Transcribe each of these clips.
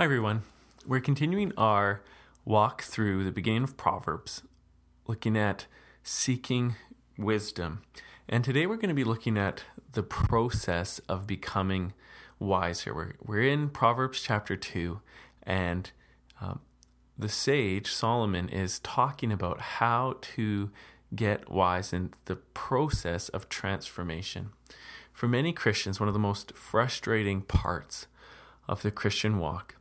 Hi, everyone. We're continuing our walk through the beginning of Proverbs, looking at seeking wisdom. And today we're going to be looking at the process of becoming wiser. We're, we're in Proverbs chapter 2, and um, the sage Solomon is talking about how to get wise in the process of transformation. For many Christians, one of the most frustrating parts of the Christian walk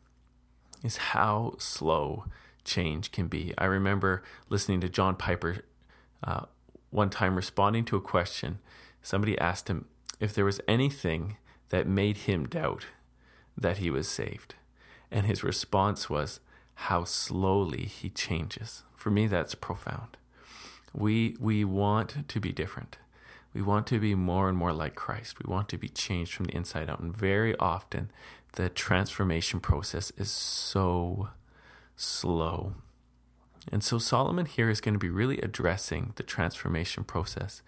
is how slow change can be. I remember listening to John Piper uh, one time responding to a question. Somebody asked him if there was anything that made him doubt that he was saved. And his response was how slowly he changes. For me, that's profound. We, we want to be different. We want to be more and more like Christ. We want to be changed from the inside out. And very often, the transformation process is so slow. And so Solomon here is going to be really addressing the transformation process.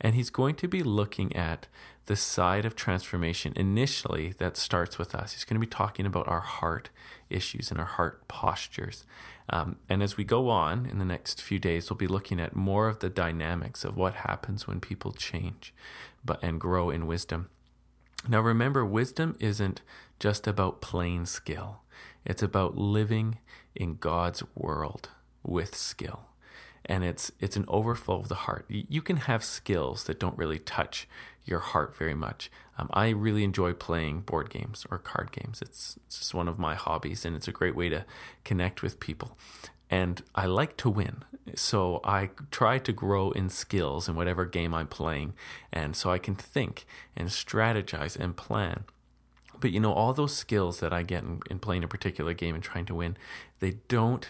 And he's going to be looking at the side of transformation initially that starts with us. He's going to be talking about our heart issues and our heart postures. Um, and as we go on in the next few days, we'll be looking at more of the dynamics of what happens when people change but, and grow in wisdom. Now, remember, wisdom isn't just about plain skill, it's about living in God's world with skill. And it's it's an overflow of the heart. You can have skills that don't really touch your heart very much. Um, I really enjoy playing board games or card games. It's, it's just one of my hobbies, and it's a great way to connect with people and I like to win. So I try to grow in skills in whatever game I'm playing, and so I can think and strategize and plan. But you know, all those skills that I get in, in playing a particular game and trying to win, they don't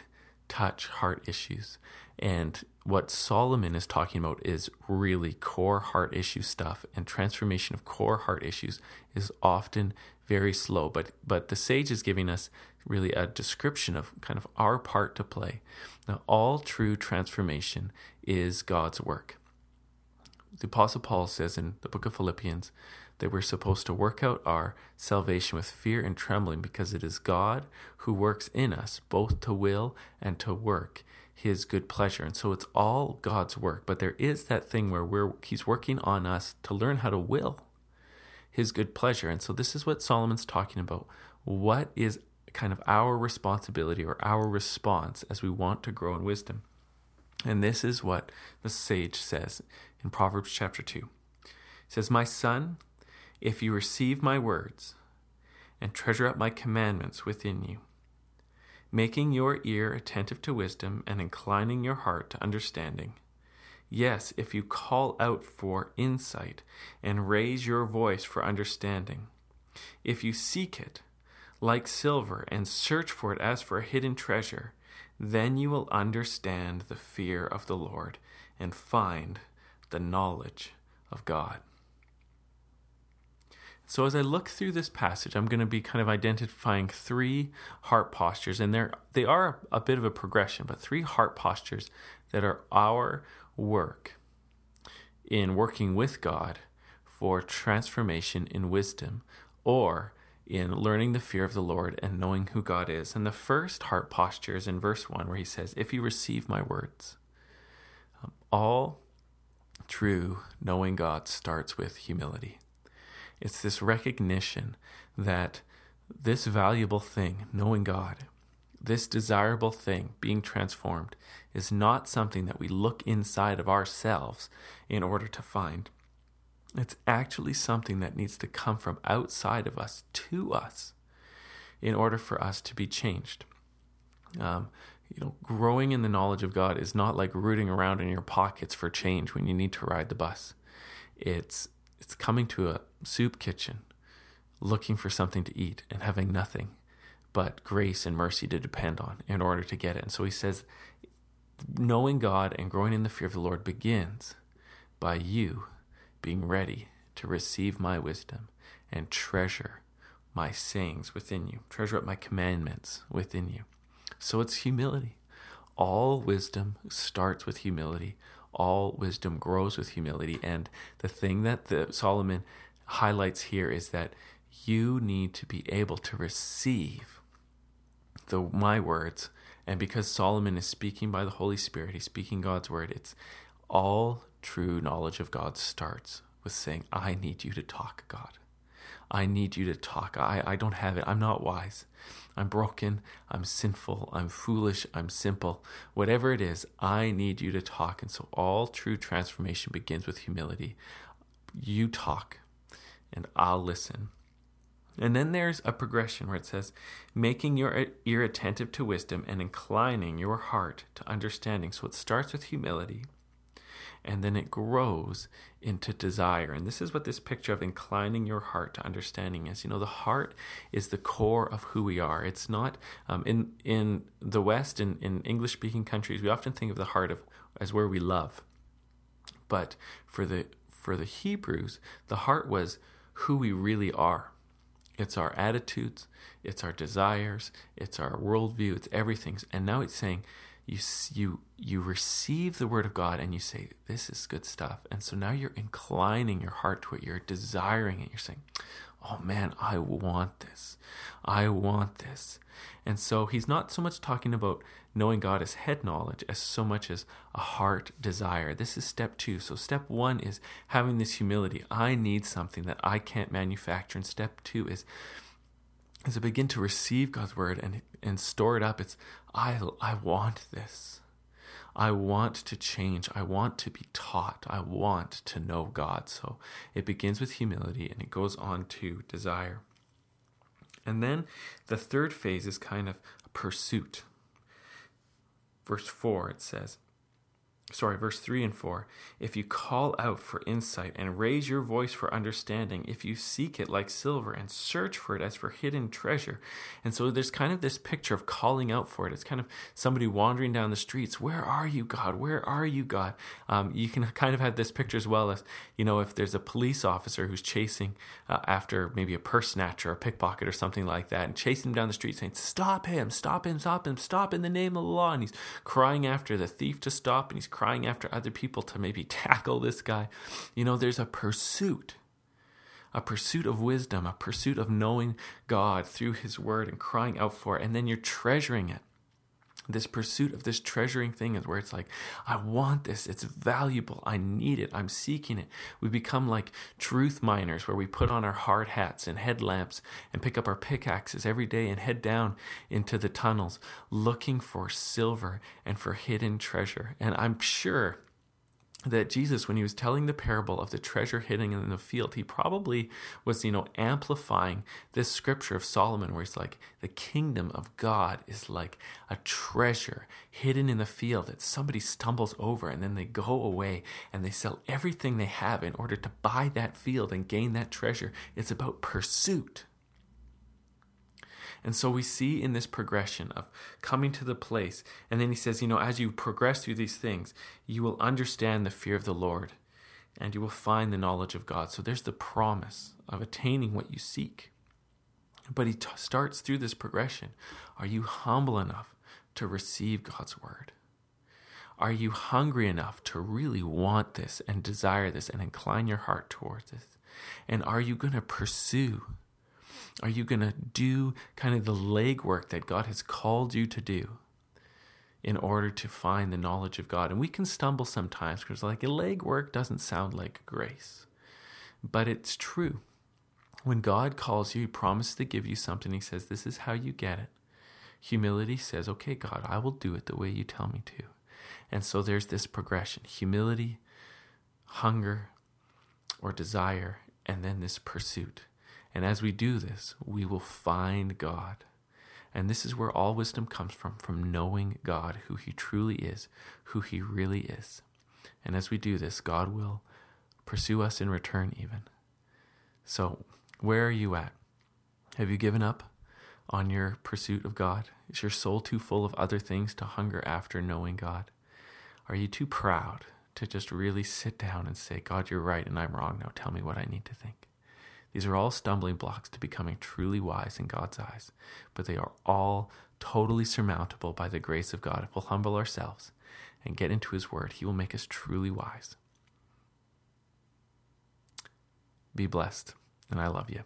touch heart issues. And what Solomon is talking about is really core heart issue stuff, and transformation of core heart issues is often very slow. But but the sage is giving us really a description of kind of our part to play. Now, all true transformation is God's work. The Apostle Paul says in the book of Philippians that we're supposed to work out our salvation with fear and trembling because it is God who works in us both to will and to work his good pleasure. And so it's all God's work, but there is that thing where we're he's working on us to learn how to will his good pleasure. And so this is what Solomon's talking about. What is kind of our responsibility or our response as we want to grow in wisdom? And this is what the sage says in Proverbs chapter 2. It says, My son, if you receive my words and treasure up my commandments within you, making your ear attentive to wisdom and inclining your heart to understanding, Yes, if you call out for insight and raise your voice for understanding, if you seek it like silver and search for it as for a hidden treasure, then you will understand the fear of the Lord and find the knowledge of God. So, as I look through this passage, I'm going to be kind of identifying three heart postures, and they're, they are a bit of a progression, but three heart postures that are our work in working with God for transformation in wisdom or in learning the fear of the Lord and knowing who God is. And the first heart posture is in verse 1 where he says, If you receive my words, um, all true knowing God starts with humility. It's this recognition that this valuable thing, knowing God, this desirable thing, being transformed, is not something that we look inside of ourselves in order to find. It's actually something that needs to come from outside of us to us in order for us to be changed. Um, you know, growing in the knowledge of God is not like rooting around in your pockets for change when you need to ride the bus. It's it's coming to a soup kitchen, looking for something to eat and having nothing but grace and mercy to depend on in order to get it. And so he says, knowing God and growing in the fear of the Lord begins by you being ready to receive my wisdom and treasure my sayings within you, treasure up my commandments within you. So it's humility. All wisdom starts with humility. All wisdom grows with humility. And the thing that the Solomon highlights here is that you need to be able to receive the my words, and because Solomon is speaking by the Holy Spirit, he's speaking God's word. It's all true knowledge of God starts with saying, I need you to talk, God. I need you to talk. I, I don't have it. I'm not wise. I'm broken. I'm sinful. I'm foolish. I'm simple. Whatever it is, I need you to talk. And so all true transformation begins with humility. You talk, and I'll listen. And then there's a progression where it says, making your ear attentive to wisdom and inclining your heart to understanding. So it starts with humility and then it grows into desire. And this is what this picture of inclining your heart to understanding is. You know, the heart is the core of who we are. It's not um, in in the West in, in English speaking countries. We often think of the heart of as where we love, but for the for the Hebrews, the heart was who we really are. It's our attitudes, it's our desires, it's our worldview, it's everything. And now it's saying you you you receive the word of God and you say this is good stuff. And so now you're inclining your heart to it. You're desiring it. You're saying oh man I want this. I want this. And so he's not so much talking about knowing God as head knowledge as so much as a heart desire. This is step 2 so step 1 is having this humility. I need something that I can't manufacture. And step 2 is as I begin to receive God's word and and store it up, it's I I want this. I want to change. I want to be taught. I want to know God. So it begins with humility and it goes on to desire. And then the third phase is kind of pursuit. Verse 4 it says, sorry, verse 3 and 4. If you call out for insight and raise your voice for understanding, if you seek it like silver and search for it as for hidden treasure. And so there's kind of this picture of calling out for it. It's kind of somebody wandering down the streets. Where are you, God? Where are you, God? Um, you can kind of have this picture as well as, you know, if there's a police officer who's chasing uh, after maybe a purse snatcher or a pickpocket or something like that and chasing him down the street saying, Stop him, stop him, stop him, stop in the name of the law. And he's crying after the thief to stop and he's crying after other people to maybe tackle this guy. You know, there's a pursuit, a pursuit of wisdom, a pursuit of knowing God through His Word and crying out for it, and then you're treasuring it this pursuit of this treasuring thing is where it's like, I want this. It's valuable. I need it. I'm seeking it. We become like truth miners where we put on our hard hats and headlamps and pick up our pickaxes every day and head down into the tunnels looking for silver and for hidden treasure. And I'm sure that Jesus, when he was telling the parable of the treasure hidden in the field, he probably was, you know, amplifying this scripture of Solomon where he's like, the kingdom of God is like a treasure hidden in the field that somebody stumbles over and then they go away and they sell everything they have in order to buy that field and gain that treasure. It's about pursuit. And so we see in this progression of coming to the place, and then he says, you know, as you progress through these things, you will understand the fear of the Lord and you will find the knowledge of God. So there's the promise of attaining what you seek. But he t- starts through this progression. Are you humble enough to receive God's word? Are you hungry enough to really want this and desire this and incline your heart towards this? And are you going to pursue are you going to do kind of the legwork that God has called you to do in order to find the knowledge of God? And we can stumble sometimes because, like, legwork doesn't sound like grace, but it's true. When God calls you, He promises to give you something. He says, This is how you get it. Humility says, Okay, God, I will do it the way you tell me to. And so there's this progression humility, hunger, or desire, and then this pursuit. And as we do this, we will find God. And this is where all wisdom comes from, from knowing God, who He truly is, who He really is. And as we do this, God will pursue us in return, even. So, where are you at? Have you given up on your pursuit of God? Is your soul too full of other things to hunger after knowing God? Are you too proud to just really sit down and say, God, you're right and I'm wrong. Now tell me what I need to think? These are all stumbling blocks to becoming truly wise in God's eyes, but they are all totally surmountable by the grace of God. If we'll humble ourselves and get into His Word, He will make us truly wise. Be blessed, and I love you.